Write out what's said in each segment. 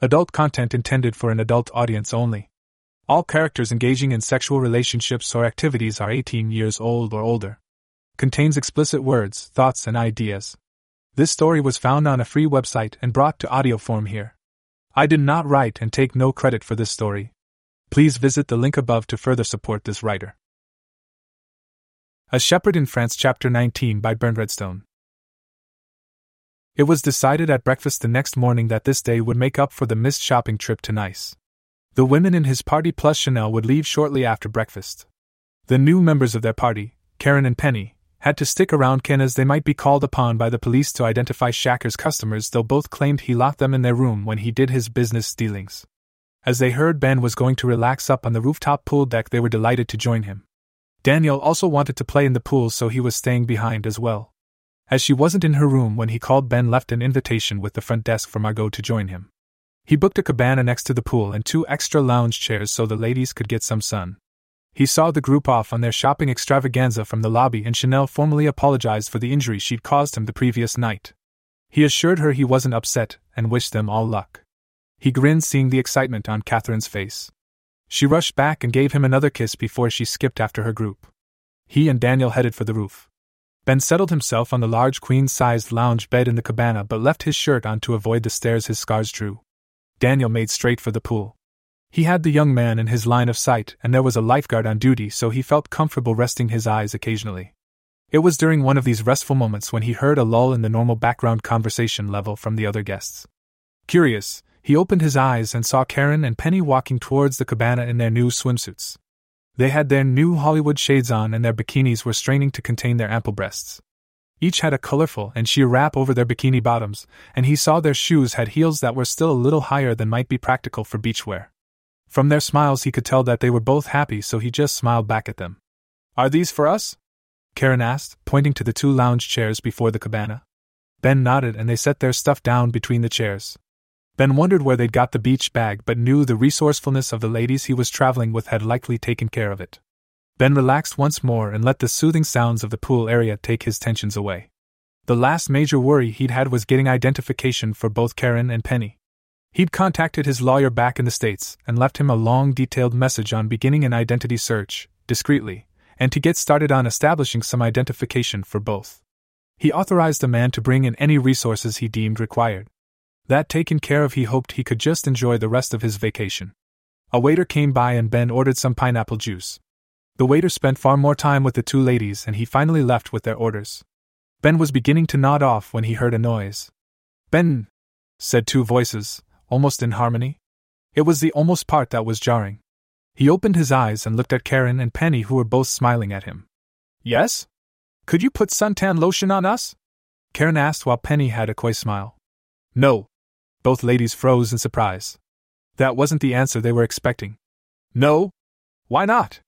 Adult content intended for an adult audience only. All characters engaging in sexual relationships or activities are 18 years old or older. Contains explicit words, thoughts, and ideas. This story was found on a free website and brought to audio form here. I did not write and take no credit for this story. Please visit the link above to further support this writer. A Shepherd in France, Chapter 19 by BurntRedstone. It was decided at breakfast the next morning that this day would make up for the missed shopping trip to Nice. The women in his party plus Chanel would leave shortly after breakfast. The new members of their party, Karen and Penny, had to stick around Cannes as they might be called upon by the police to identify Shakir's customers, though both claimed he locked them in their room when he did his business dealings. As they heard Ben was going to relax up on the rooftop pool deck, they were delighted to join him. Daniel also wanted to play in the pool, so he was staying behind as well. As she wasn't in her room when he called, Ben left an invitation with the front desk for Margot to join him. He booked a cabana next to the pool and two extra lounge chairs so the ladies could get some sun. He saw the group off on their shopping extravaganza from the lobby, and Chanel formally apologized for the injury she'd caused him the previous night. He assured her he wasn't upset and wished them all luck. He grinned, seeing the excitement on Catherine's face. She rushed back and gave him another kiss before she skipped after her group. He and Daniel headed for the roof. Ben settled himself on the large queen sized lounge bed in the cabana but left his shirt on to avoid the stares his scars drew. Daniel made straight for the pool. He had the young man in his line of sight, and there was a lifeguard on duty, so he felt comfortable resting his eyes occasionally. It was during one of these restful moments when he heard a lull in the normal background conversation level from the other guests. Curious, he opened his eyes and saw Karen and Penny walking towards the cabana in their new swimsuits. They had their new Hollywood shades on, and their bikinis were straining to contain their ample breasts. Each had a colorful and sheer wrap over their bikini bottoms, and he saw their shoes had heels that were still a little higher than might be practical for beach wear. From their smiles, he could tell that they were both happy, so he just smiled back at them. Are these for us? Karen asked, pointing to the two lounge chairs before the cabana. Ben nodded and they set their stuff down between the chairs. Ben wondered where they'd got the beach bag, but knew the resourcefulness of the ladies he was traveling with had likely taken care of it. Ben relaxed once more and let the soothing sounds of the pool area take his tensions away. The last major worry he'd had was getting identification for both Karen and Penny. He'd contacted his lawyer back in the States and left him a long, detailed message on beginning an identity search, discreetly, and to get started on establishing some identification for both. He authorized the man to bring in any resources he deemed required. That taken care of, he hoped he could just enjoy the rest of his vacation. A waiter came by and Ben ordered some pineapple juice. The waiter spent far more time with the two ladies and he finally left with their orders. Ben was beginning to nod off when he heard a noise. Ben, said two voices, almost in harmony. It was the almost part that was jarring. He opened his eyes and looked at Karen and Penny, who were both smiling at him. Yes? Could you put suntan lotion on us? Karen asked while Penny had a coy smile. No. Both ladies froze in surprise. That wasn't the answer they were expecting. No? Why not?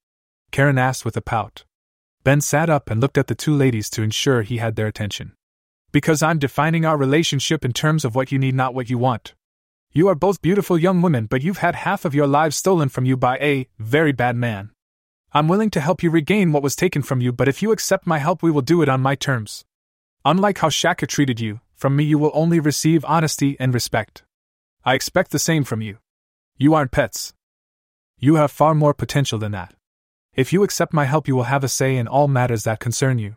Karen asked with a pout. Ben sat up and looked at the two ladies to ensure he had their attention. Because I'm defining our relationship in terms of what you need, not what you want. You are both beautiful young women, but you've had half of your lives stolen from you by a very bad man. I'm willing to help you regain what was taken from you, but if you accept my help, we will do it on my terms. Unlike how Shakir treated you, from me you will only receive honesty and respect. I expect the same from you. You aren't pets. You have far more potential than that. If you accept my help, you will have a say in all matters that concern you.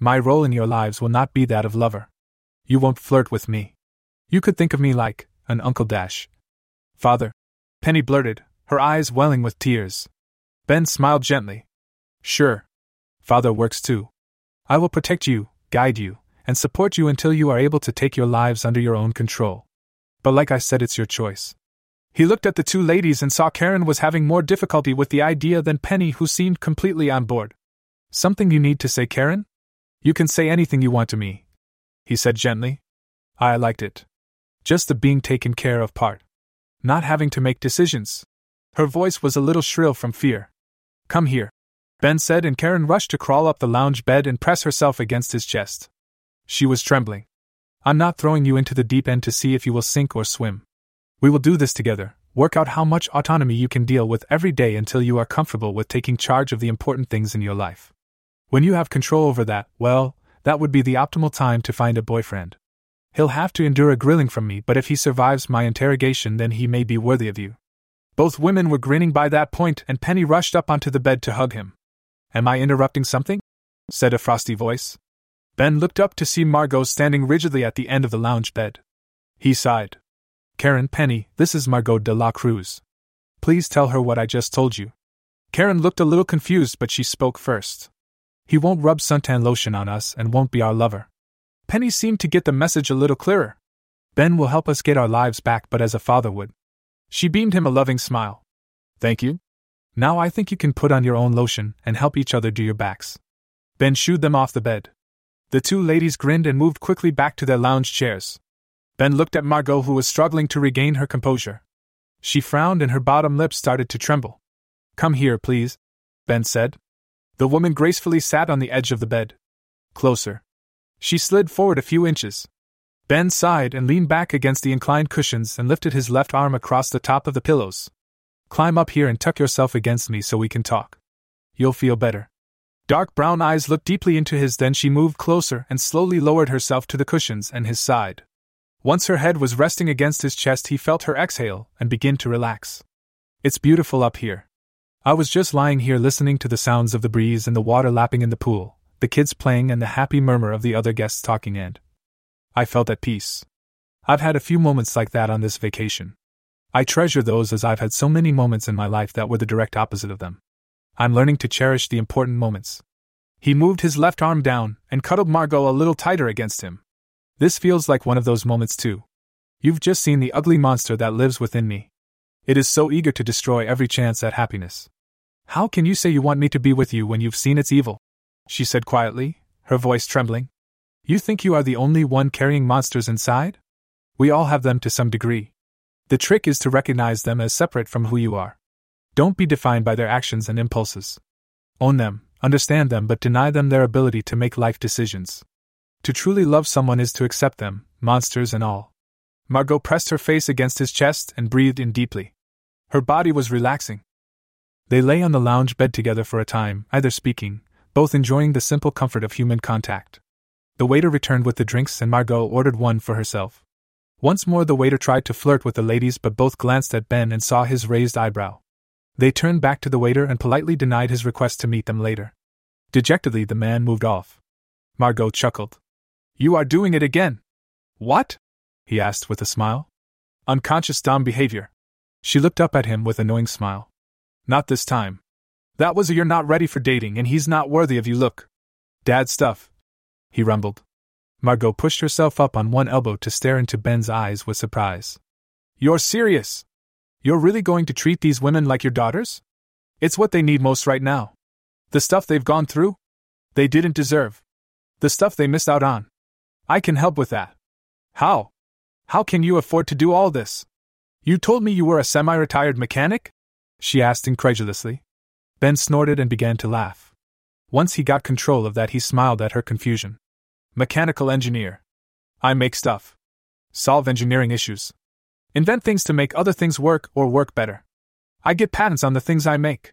My role in your lives will not be that of lover. You won't flirt with me. You could think of me like an Uncle Dash. Father, Penny blurted, her eyes welling with tears. Ben smiled gently. Sure. Father works too. I will protect you, guide you, and support you until you are able to take your lives under your own control. But like I said, it's your choice. He looked at the two ladies and saw Karen was having more difficulty with the idea than Penny, who seemed completely on board. Something you need to say, Karen? You can say anything you want to me, he said gently. I liked it. Just the being taken care of part. Not having to make decisions. Her voice was a little shrill from fear. Come here. Ben said, and Karen rushed to crawl up the lounge bed and press herself against his chest. She was trembling. I'm not throwing you into the deep end to see if you will sink or swim. We will do this together, work out how much autonomy you can deal with every day until you are comfortable with taking charge of the important things in your life. When you have control over that, well, that would be the optimal time to find a boyfriend. He'll have to endure a grilling from me, but if he survives my interrogation, then he may be worthy of you. Both women were grinning by that point, and Penny rushed up onto the bed to hug him. Am I interrupting something? said a frosty voice. Ben looked up to see Margot standing rigidly at the end of the lounge bed. He sighed. Karen, Penny, this is Margot de la Cruz. Please tell her what I just told you. Karen looked a little confused, but she spoke first. He won't rub suntan lotion on us and won't be our lover. Penny seemed to get the message a little clearer. Ben will help us get our lives back, but as a father would. She beamed him a loving smile. Thank you. Now I think you can put on your own lotion and help each other do your backs. Ben shooed them off the bed. The two ladies grinned and moved quickly back to their lounge chairs. Ben looked at Margot, who was struggling to regain her composure. She frowned and her bottom lip started to tremble. Come here, please, Ben said. The woman gracefully sat on the edge of the bed. Closer. She slid forward a few inches. Ben sighed and leaned back against the inclined cushions and lifted his left arm across the top of the pillows. Climb up here and tuck yourself against me so we can talk. You'll feel better. Dark brown eyes looked deeply into his, then she moved closer and slowly lowered herself to the cushions and his side. Once her head was resting against his chest, he felt her exhale and begin to relax. It's beautiful up here. I was just lying here listening to the sounds of the breeze and the water lapping in the pool, the kids playing and the happy murmur of the other guests talking, and I felt at peace. I've had a few moments like that on this vacation. I treasure those as I've had so many moments in my life that were the direct opposite of them. I'm learning to cherish the important moments. He moved his left arm down and cuddled Margot a little tighter against him. This feels like one of those moments, too. You've just seen the ugly monster that lives within me. It is so eager to destroy every chance at happiness. How can you say you want me to be with you when you've seen its evil? She said quietly, her voice trembling. You think you are the only one carrying monsters inside? We all have them to some degree. The trick is to recognize them as separate from who you are. Don't be defined by their actions and impulses. Own them, understand them, but deny them their ability to make life decisions. To truly love someone is to accept them, monsters and all. Margot pressed her face against his chest and breathed in deeply. Her body was relaxing. They lay on the lounge bed together for a time, either speaking, both enjoying the simple comfort of human contact. The waiter returned with the drinks and Margot ordered one for herself. Once more the waiter tried to flirt with the ladies, but both glanced at Ben and saw his raised eyebrow. They turned back to the waiter and politely denied his request to meet them later. Dejectedly, the man moved off. Margot chuckled. You are doing it again. What? he asked with a smile. Unconscious Dom behavior. She looked up at him with a knowing smile. Not this time. That was a you're not ready for dating and he's not worthy of you look. Dad stuff. He rumbled. Margot pushed herself up on one elbow to stare into Ben's eyes with surprise. You're serious? You're really going to treat these women like your daughters? It's what they need most right now. The stuff they've gone through? They didn't deserve. The stuff they missed out on. I can help with that. How? How can you afford to do all this? You told me you were a semi retired mechanic? She asked incredulously. Ben snorted and began to laugh. Once he got control of that, he smiled at her confusion. Mechanical engineer. I make stuff. Solve engineering issues. Invent things to make other things work or work better. I get patents on the things I make.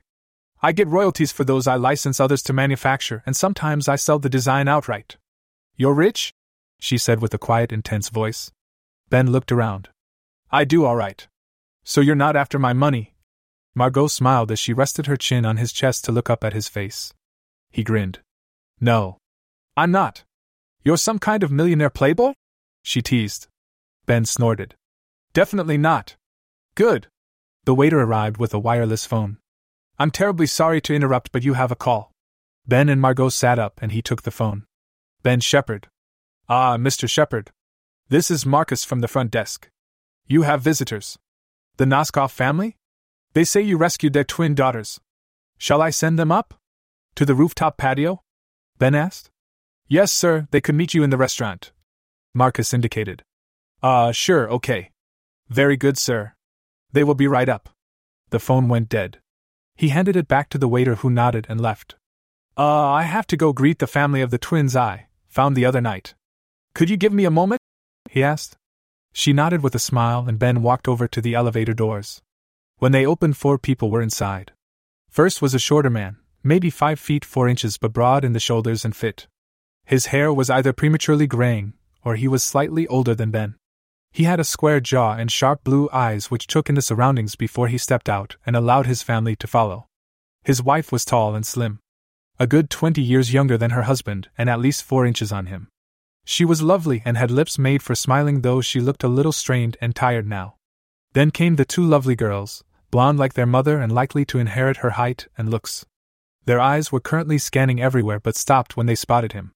I get royalties for those I license others to manufacture, and sometimes I sell the design outright. You're rich? she said with a quiet, intense voice. Ben looked around. I do all right. So you're not after my money? Margot smiled as she rested her chin on his chest to look up at his face. He grinned. No. I'm not. You're some kind of millionaire playboy? She teased. Ben snorted. Definitely not. Good. The waiter arrived with a wireless phone. I'm terribly sorry to interrupt, but you have a call. Ben and Margot sat up and he took the phone. Ben Shepard, Ah, Mr. Shepard. This is Marcus from the front desk. You have visitors. The Noskov family? They say you rescued their twin daughters. Shall I send them up? To the rooftop patio? Ben asked. Yes, sir, they could meet you in the restaurant. Marcus indicated. Ah, uh, sure, okay. Very good, sir. They will be right up. The phone went dead. He handed it back to the waiter who nodded and left. Uh, I have to go greet the family of the twins I found the other night. Could you give me a moment? he asked. She nodded with a smile, and Ben walked over to the elevator doors. When they opened, four people were inside. First was a shorter man, maybe five feet four inches but broad in the shoulders and fit. His hair was either prematurely graying, or he was slightly older than Ben. He had a square jaw and sharp blue eyes which took in the surroundings before he stepped out and allowed his family to follow. His wife was tall and slim. A good twenty years younger than her husband and at least four inches on him. She was lovely and had lips made for smiling, though she looked a little strained and tired now. Then came the two lovely girls, blonde like their mother and likely to inherit her height and looks. Their eyes were currently scanning everywhere but stopped when they spotted him.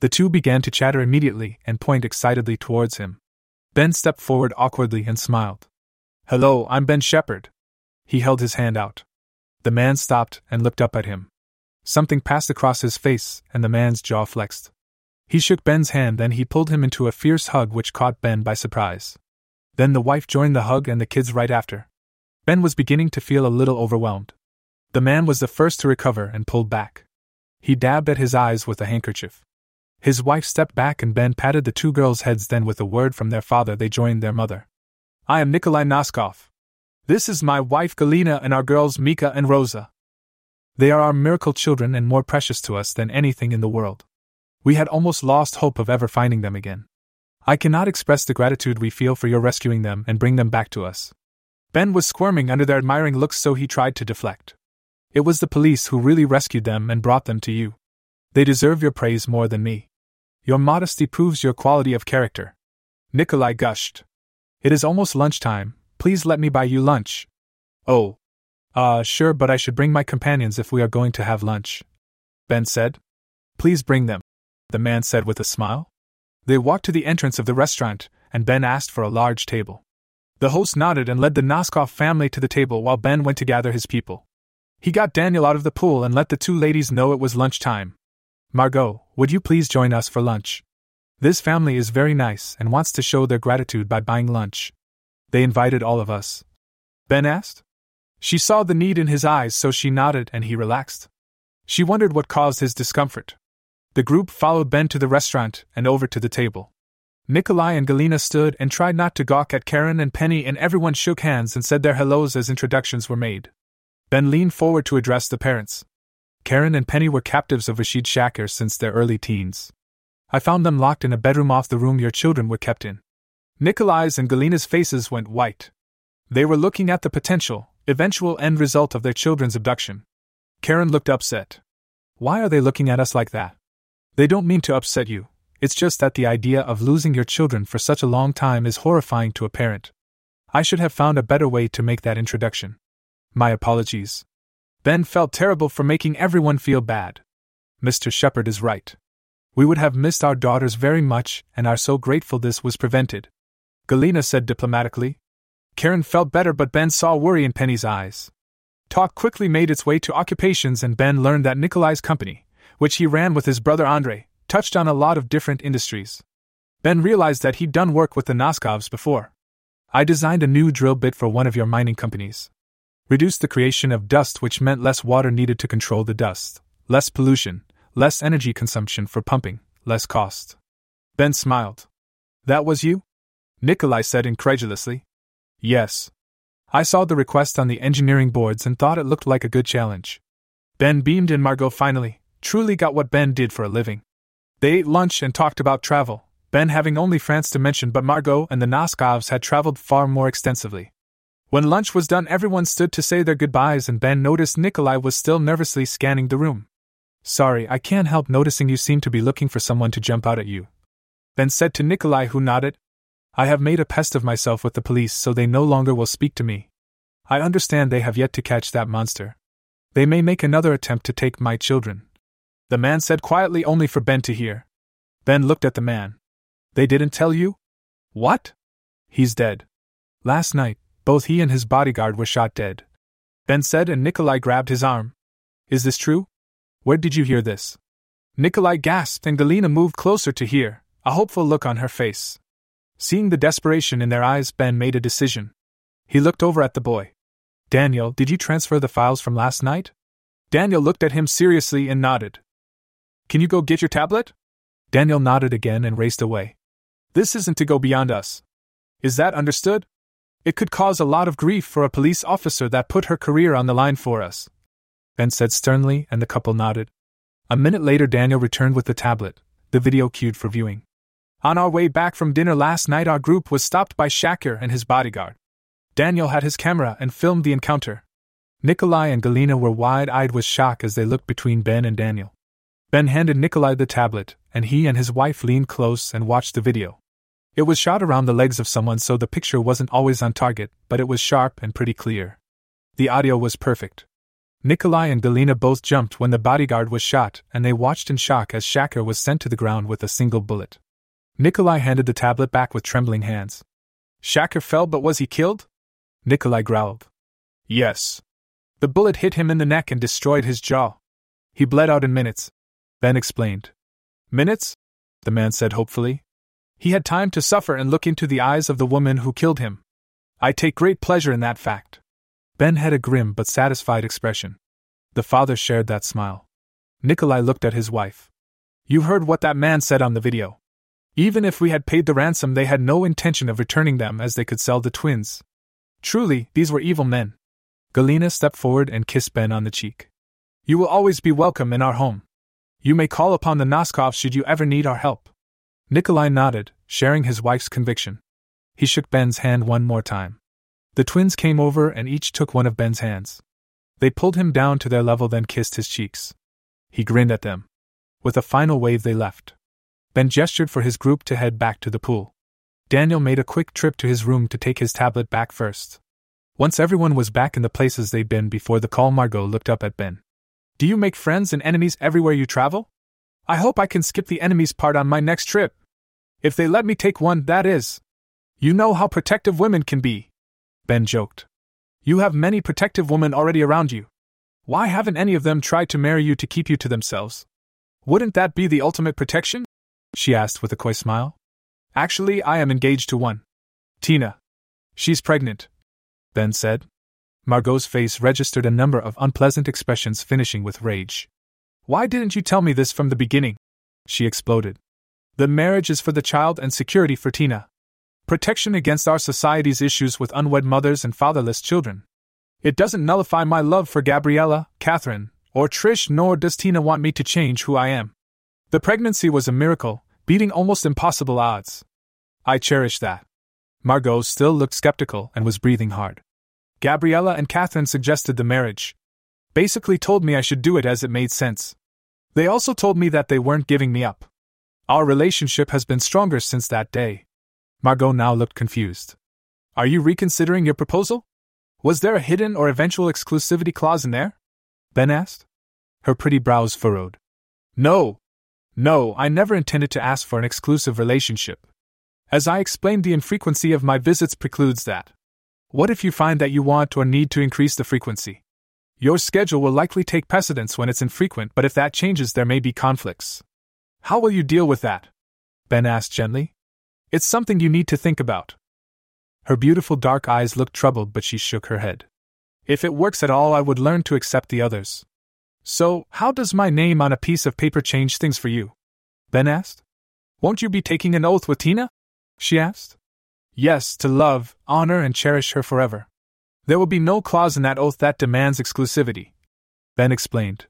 The two began to chatter immediately and point excitedly towards him. Ben stepped forward awkwardly and smiled. Hello, I'm Ben Shepard. He held his hand out. The man stopped and looked up at him. Something passed across his face, and the man's jaw flexed. He shook Ben's hand, then he pulled him into a fierce hug which caught Ben by surprise. Then the wife joined the hug and the kids right after. Ben was beginning to feel a little overwhelmed. The man was the first to recover and pulled back. He dabbed at his eyes with a handkerchief. His wife stepped back and Ben patted the two girls' heads, then, with a word from their father, they joined their mother. I am Nikolai Noskov. This is my wife Galina and our girls Mika and Rosa. They are our miracle children and more precious to us than anything in the world. We had almost lost hope of ever finding them again. I cannot express the gratitude we feel for your rescuing them and bring them back to us. Ben was squirming under their admiring looks, so he tried to deflect. It was the police who really rescued them and brought them to you. They deserve your praise more than me. Your modesty proves your quality of character. Nikolai gushed. It is almost lunchtime. Please let me buy you lunch. Oh. Uh, sure, but I should bring my companions if we are going to have lunch. Ben said. Please bring them, the man said with a smile. They walked to the entrance of the restaurant, and Ben asked for a large table. The host nodded and led the Noskov family to the table while Ben went to gather his people. He got Daniel out of the pool and let the two ladies know it was lunch time. Margot, would you please join us for lunch? This family is very nice and wants to show their gratitude by buying lunch. They invited all of us. Ben asked. She saw the need in his eyes, so she nodded and he relaxed. She wondered what caused his discomfort. The group followed Ben to the restaurant and over to the table. Nikolai and Galina stood and tried not to gawk at Karen and Penny, and everyone shook hands and said their hellos as introductions were made. Ben leaned forward to address the parents. Karen and Penny were captives of Rashid Shakir since their early teens. I found them locked in a bedroom off the room your children were kept in. Nikolai's and Galina's faces went white. They were looking at the potential, eventual end result of their children's abduction. Karen looked upset. Why are they looking at us like that? They don't mean to upset you, it's just that the idea of losing your children for such a long time is horrifying to a parent. I should have found a better way to make that introduction. My apologies. Ben felt terrible for making everyone feel bad. Mr. Shepard is right. We would have missed our daughters very much and are so grateful this was prevented. Galina said diplomatically. Karen felt better, but Ben saw worry in Penny's eyes. Talk quickly made its way to occupations, and Ben learned that Nikolai's company, which he ran with his brother Andre, touched on a lot of different industries. Ben realized that he'd done work with the Noskovs before. I designed a new drill bit for one of your mining companies reduced the creation of dust, which meant less water needed to control the dust, less pollution, less energy consumption for pumping, less cost. Ben smiled. That was you? Nikolai said incredulously. Yes. I saw the request on the engineering boards and thought it looked like a good challenge. Ben beamed and Margot finally, truly got what Ben did for a living. They ate lunch and talked about travel, Ben having only France to mention, but Margot and the Noskovs had traveled far more extensively. When lunch was done, everyone stood to say their goodbyes, and Ben noticed Nikolai was still nervously scanning the room. Sorry, I can't help noticing you seem to be looking for someone to jump out at you. Ben said to Nikolai, who nodded. I have made a pest of myself with the police, so they no longer will speak to me. I understand they have yet to catch that monster. They may make another attempt to take my children. The man said quietly, only for Ben to hear. Ben looked at the man. They didn't tell you? What? He's dead. Last night, both he and his bodyguard were shot dead. Ben said, and Nikolai grabbed his arm. Is this true? Where did you hear this? Nikolai gasped, and Galina moved closer to hear, a hopeful look on her face. Seeing the desperation in their eyes, Ben made a decision. He looked over at the boy. Daniel, did you transfer the files from last night? Daniel looked at him seriously and nodded. Can you go get your tablet? Daniel nodded again and raced away. This isn't to go beyond us. Is that understood? It could cause a lot of grief for a police officer that put her career on the line for us. Ben said sternly, and the couple nodded. A minute later, Daniel returned with the tablet, the video queued for viewing. On our way back from dinner last night, our group was stopped by Shakir and his bodyguard. Daniel had his camera and filmed the encounter. Nikolai and Galina were wide eyed with shock as they looked between Ben and Daniel. Ben handed Nikolai the tablet, and he and his wife leaned close and watched the video. It was shot around the legs of someone, so the picture wasn't always on target, but it was sharp and pretty clear. The audio was perfect. Nikolai and Galina both jumped when the bodyguard was shot, and they watched in shock as Shakir was sent to the ground with a single bullet. Nikolai handed the tablet back with trembling hands. Shakir fell, but was he killed? Nikolai growled. Yes. The bullet hit him in the neck and destroyed his jaw. He bled out in minutes. Ben explained. Minutes? The man said hopefully. He had time to suffer and look into the eyes of the woman who killed him. I take great pleasure in that fact. Ben had a grim but satisfied expression. The father shared that smile. Nikolai looked at his wife. You heard what that man said on the video. Even if we had paid the ransom, they had no intention of returning them as they could sell the twins. Truly, these were evil men. Galina stepped forward and kissed Ben on the cheek. You will always be welcome in our home. You may call upon the Noskovs should you ever need our help. Nikolai nodded, sharing his wife's conviction. He shook Ben's hand one more time. The twins came over and each took one of Ben's hands. They pulled him down to their level, then kissed his cheeks. He grinned at them. With a final wave, they left. Ben gestured for his group to head back to the pool. Daniel made a quick trip to his room to take his tablet back first. Once everyone was back in the places they'd been before the call, Margot looked up at Ben. Do you make friends and enemies everywhere you travel? I hope I can skip the enemies part on my next trip. If they let me take one, that is. You know how protective women can be. Ben joked. You have many protective women already around you. Why haven't any of them tried to marry you to keep you to themselves? Wouldn't that be the ultimate protection? She asked with a coy smile. Actually, I am engaged to one. Tina. She's pregnant, Ben said. Margot's face registered a number of unpleasant expressions finishing with rage. Why didn't you tell me this from the beginning? She exploded. The marriage is for the child and security for Tina. Protection against our society's issues with unwed mothers and fatherless children. It doesn't nullify my love for Gabriella, Catherine, or Trish, nor does Tina want me to change who I am. The pregnancy was a miracle, beating almost impossible odds. I cherish that. Margot still looked skeptical and was breathing hard. Gabriella and Catherine suggested the marriage. Basically told me I should do it as it made sense. They also told me that they weren't giving me up. Our relationship has been stronger since that day. Margot now looked confused. Are you reconsidering your proposal? Was there a hidden or eventual exclusivity clause in there? Ben asked. Her pretty brows furrowed. No. No, I never intended to ask for an exclusive relationship. As I explained, the infrequency of my visits precludes that. What if you find that you want or need to increase the frequency? Your schedule will likely take precedence when it's infrequent, but if that changes, there may be conflicts. How will you deal with that? Ben asked gently. It's something you need to think about. Her beautiful dark eyes looked troubled, but she shook her head. If it works at all, I would learn to accept the others. So, how does my name on a piece of paper change things for you? Ben asked. Won't you be taking an oath with Tina? she asked. Yes, to love, honor, and cherish her forever. There will be no clause in that oath that demands exclusivity. Ben explained.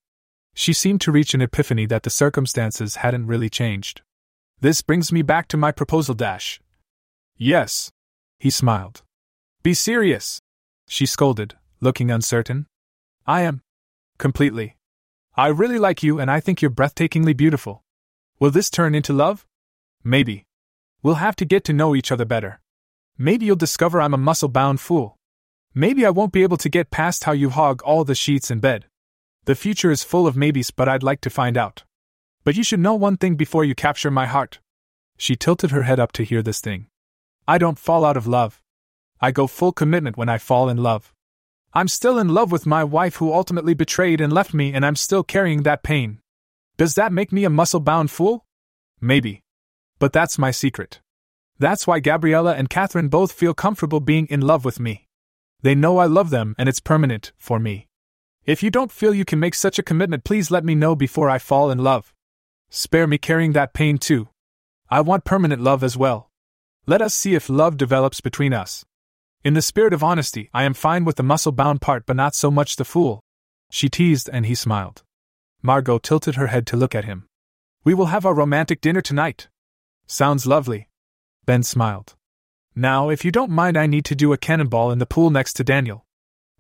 She seemed to reach an epiphany that the circumstances hadn't really changed. This brings me back to my proposal dash. Yes. He smiled. Be serious. She scolded, looking uncertain. I am. Completely. I really like you and I think you're breathtakingly beautiful. Will this turn into love? Maybe. We'll have to get to know each other better. Maybe you'll discover I'm a muscle bound fool. Maybe I won't be able to get past how you hog all the sheets in bed. The future is full of maybes, but I'd like to find out. But you should know one thing before you capture my heart. She tilted her head up to hear this thing. I don't fall out of love. I go full commitment when I fall in love. I'm still in love with my wife who ultimately betrayed and left me, and I'm still carrying that pain. Does that make me a muscle bound fool? Maybe. But that's my secret. That's why Gabriella and Catherine both feel comfortable being in love with me. They know I love them and it's permanent, for me. If you don't feel you can make such a commitment, please let me know before I fall in love. Spare me carrying that pain too. I want permanent love as well. Let us see if love develops between us. In the spirit of honesty, I am fine with the muscle bound part, but not so much the fool. She teased and he smiled. Margot tilted her head to look at him. We will have our romantic dinner tonight. Sounds lovely. Ben smiled. Now, if you don't mind, I need to do a cannonball in the pool next to Daniel.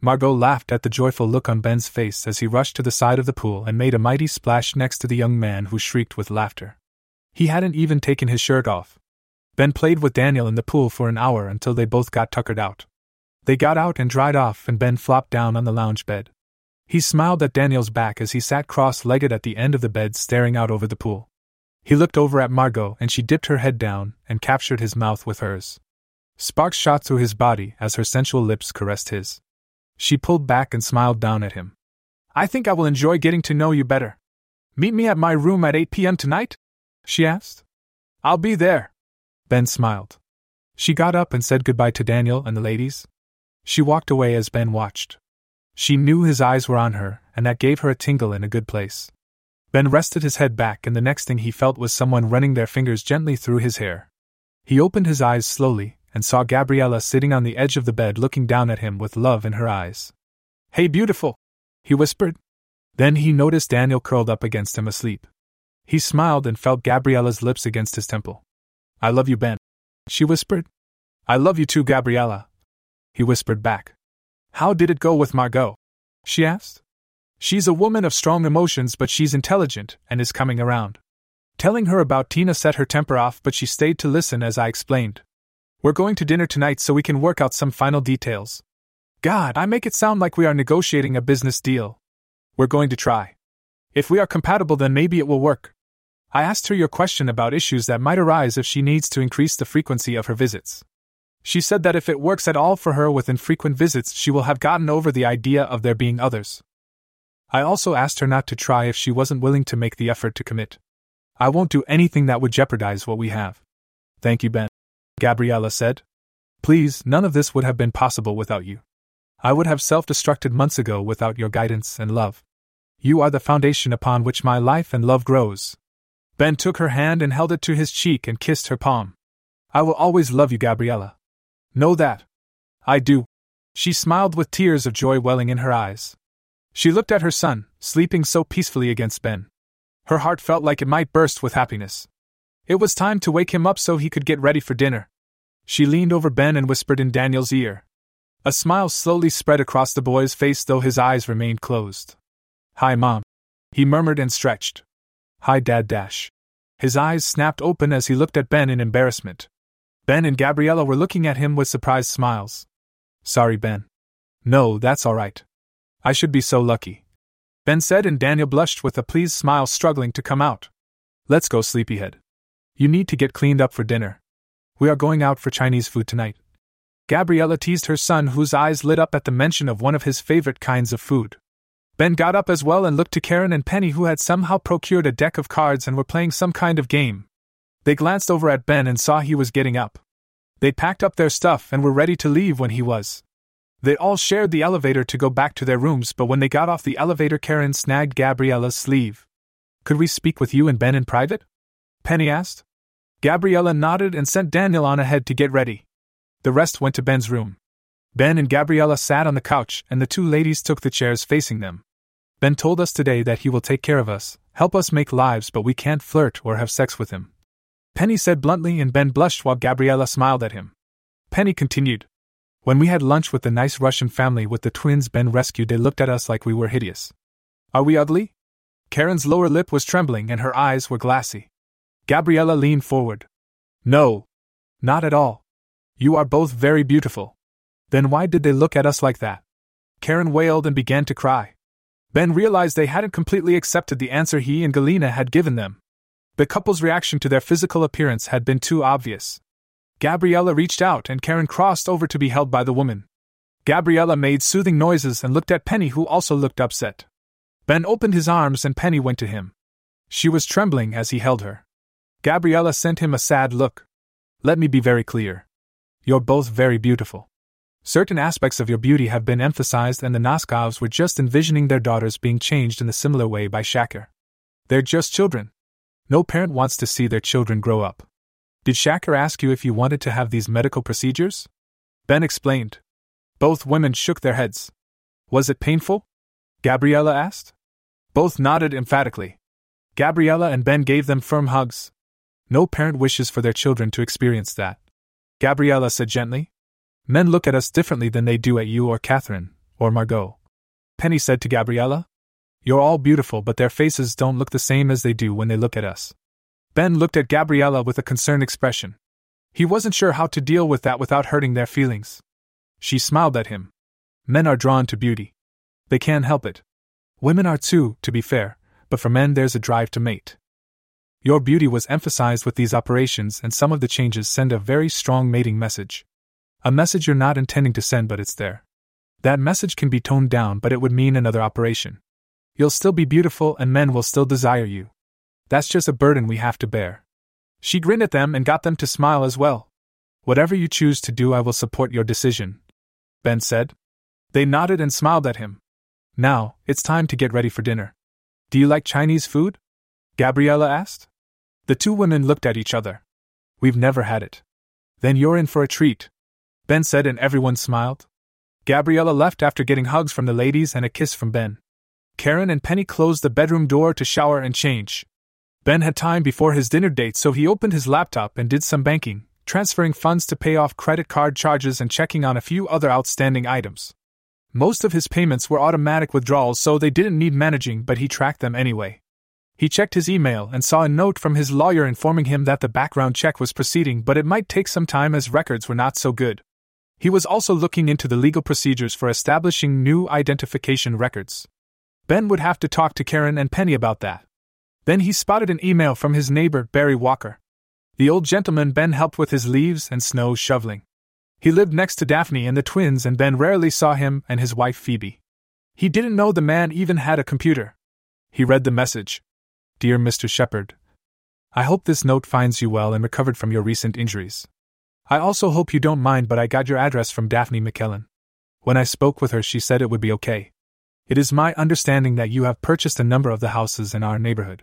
Margot laughed at the joyful look on Ben's face as he rushed to the side of the pool and made a mighty splash next to the young man who shrieked with laughter. He hadn't even taken his shirt off. Ben played with Daniel in the pool for an hour until they both got tuckered out. They got out and dried off, and Ben flopped down on the lounge bed. He smiled at Daniel's back as he sat cross legged at the end of the bed staring out over the pool. He looked over at Margot and she dipped her head down and captured his mouth with hers. Sparks shot through his body as her sensual lips caressed his. She pulled back and smiled down at him. I think I will enjoy getting to know you better. Meet me at my room at 8 p.m. tonight? she asked. I'll be there. Ben smiled. She got up and said goodbye to Daniel and the ladies. She walked away as Ben watched. She knew his eyes were on her, and that gave her a tingle in a good place. Ben rested his head back, and the next thing he felt was someone running their fingers gently through his hair. He opened his eyes slowly and saw Gabriella sitting on the edge of the bed looking down at him with love in her eyes. Hey, beautiful! he whispered. Then he noticed Daniel curled up against him asleep. He smiled and felt Gabriella's lips against his temple. I love you, Ben, she whispered. I love you too, Gabriella, he whispered back. How did it go with Margot? she asked. She's a woman of strong emotions, but she's intelligent and is coming around. Telling her about Tina set her temper off, but she stayed to listen as I explained. We're going to dinner tonight so we can work out some final details. God, I make it sound like we are negotiating a business deal. We're going to try. If we are compatible, then maybe it will work. I asked her your question about issues that might arise if she needs to increase the frequency of her visits. She said that if it works at all for her with infrequent visits, she will have gotten over the idea of there being others. I also asked her not to try if she wasn't willing to make the effort to commit. I won't do anything that would jeopardize what we have. Thank you, Ben. Gabriella said. Please, none of this would have been possible without you. I would have self destructed months ago without your guidance and love. You are the foundation upon which my life and love grows. Ben took her hand and held it to his cheek and kissed her palm. I will always love you, Gabriella. Know that. I do. She smiled with tears of joy welling in her eyes. She looked at her son, sleeping so peacefully against Ben. Her heart felt like it might burst with happiness. It was time to wake him up so he could get ready for dinner. She leaned over Ben and whispered in Daniel's ear. A smile slowly spread across the boy's face, though his eyes remained closed. Hi, Mom. He murmured and stretched. Hi, Dad Dash. His eyes snapped open as he looked at Ben in embarrassment. Ben and Gabriella were looking at him with surprised smiles. Sorry, Ben. No, that's all right. I should be so lucky. Ben said, and Daniel blushed with a pleased smile struggling to come out. Let's go, sleepyhead. You need to get cleaned up for dinner. We are going out for Chinese food tonight. Gabriella teased her son, whose eyes lit up at the mention of one of his favorite kinds of food. Ben got up as well and looked to Karen and Penny, who had somehow procured a deck of cards and were playing some kind of game. They glanced over at Ben and saw he was getting up. They packed up their stuff and were ready to leave when he was. They all shared the elevator to go back to their rooms, but when they got off the elevator, Karen snagged Gabriella's sleeve. Could we speak with you and Ben in private? Penny asked. Gabriella nodded and sent Daniel on ahead to get ready. The rest went to Ben's room. Ben and Gabriella sat on the couch, and the two ladies took the chairs facing them. Ben told us today that he will take care of us, help us make lives, but we can't flirt or have sex with him. Penny said bluntly, and Ben blushed while Gabriella smiled at him. Penny continued. When we had lunch with the nice Russian family with the twins Ben rescued, they looked at us like we were hideous. Are we ugly? Karen's lower lip was trembling and her eyes were glassy. Gabriella leaned forward. No. Not at all. You are both very beautiful. Then why did they look at us like that? Karen wailed and began to cry. Ben realized they hadn't completely accepted the answer he and Galina had given them. The couple's reaction to their physical appearance had been too obvious. Gabriella reached out and Karen crossed over to be held by the woman. Gabriella made soothing noises and looked at Penny, who also looked upset. Ben opened his arms and Penny went to him. She was trembling as he held her. Gabriella sent him a sad look. Let me be very clear. You're both very beautiful. Certain aspects of your beauty have been emphasized, and the Noskovs were just envisioning their daughters being changed in a similar way by Shakir. They're just children, no parent wants to see their children grow up. Did Shakir ask you if you wanted to have these medical procedures? Ben explained. Both women shook their heads. Was it painful? Gabriella asked. Both nodded emphatically. Gabriella and Ben gave them firm hugs. No parent wishes for their children to experience that. Gabriella said gently. Men look at us differently than they do at you or Catherine, or Margot. Penny said to Gabriella. You're all beautiful, but their faces don't look the same as they do when they look at us. Ben looked at Gabriella with a concerned expression. He wasn't sure how to deal with that without hurting their feelings. She smiled at him. Men are drawn to beauty. They can't help it. Women are too, to be fair, but for men there's a drive to mate. Your beauty was emphasized with these operations, and some of the changes send a very strong mating message. A message you're not intending to send, but it's there. That message can be toned down, but it would mean another operation. You'll still be beautiful, and men will still desire you. That's just a burden we have to bear. She grinned at them and got them to smile as well. Whatever you choose to do, I will support your decision. Ben said. They nodded and smiled at him. Now, it's time to get ready for dinner. Do you like Chinese food? Gabriella asked. The two women looked at each other. We've never had it. Then you're in for a treat, Ben said, and everyone smiled. Gabriella left after getting hugs from the ladies and a kiss from Ben. Karen and Penny closed the bedroom door to shower and change. Ben had time before his dinner date, so he opened his laptop and did some banking, transferring funds to pay off credit card charges and checking on a few other outstanding items. Most of his payments were automatic withdrawals, so they didn't need managing, but he tracked them anyway. He checked his email and saw a note from his lawyer informing him that the background check was proceeding, but it might take some time as records were not so good. He was also looking into the legal procedures for establishing new identification records. Ben would have to talk to Karen and Penny about that. Then he spotted an email from his neighbor, Barry Walker. The old gentleman Ben helped with his leaves and snow shoveling. He lived next to Daphne and the twins, and Ben rarely saw him and his wife Phoebe. He didn't know the man even had a computer. He read the message Dear Mr. Shepard, I hope this note finds you well and recovered from your recent injuries. I also hope you don't mind, but I got your address from Daphne McKellen. When I spoke with her, she said it would be okay. It is my understanding that you have purchased a number of the houses in our neighborhood.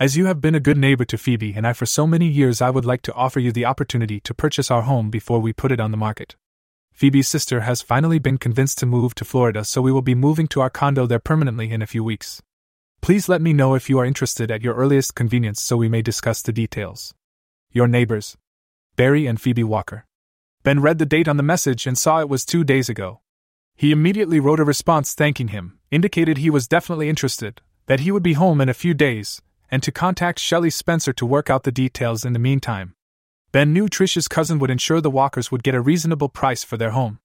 As you have been a good neighbor to Phoebe and I for so many years, I would like to offer you the opportunity to purchase our home before we put it on the market. Phoebe's sister has finally been convinced to move to Florida, so we will be moving to our condo there permanently in a few weeks. Please let me know if you are interested at your earliest convenience so we may discuss the details. Your neighbors, Barry and Phoebe Walker. Ben read the date on the message and saw it was two days ago. He immediately wrote a response thanking him, indicated he was definitely interested, that he would be home in a few days, and to contact Shelley Spencer to work out the details in the meantime. Ben knew Trish's cousin would ensure the Walkers would get a reasonable price for their home.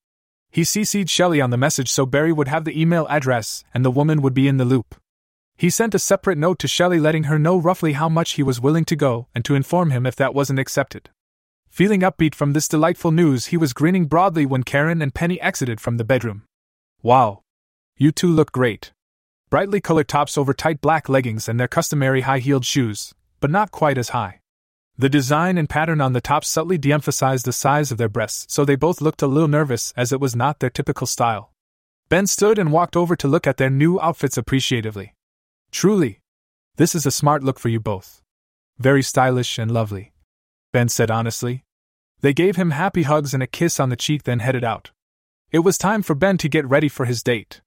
He CC'd Shelley on the message so Barry would have the email address and the woman would be in the loop. He sent a separate note to Shelley letting her know roughly how much he was willing to go and to inform him if that wasn't accepted. Feeling upbeat from this delightful news, he was grinning broadly when Karen and Penny exited from the bedroom. Wow! You two look great. Brightly colored tops over tight black leggings and their customary high heeled shoes, but not quite as high. The design and pattern on the tops subtly de emphasized the size of their breasts, so they both looked a little nervous as it was not their typical style. Ben stood and walked over to look at their new outfits appreciatively. Truly, this is a smart look for you both. Very stylish and lovely. Ben said honestly. They gave him happy hugs and a kiss on the cheek, then headed out. It was time for Ben to get ready for his date.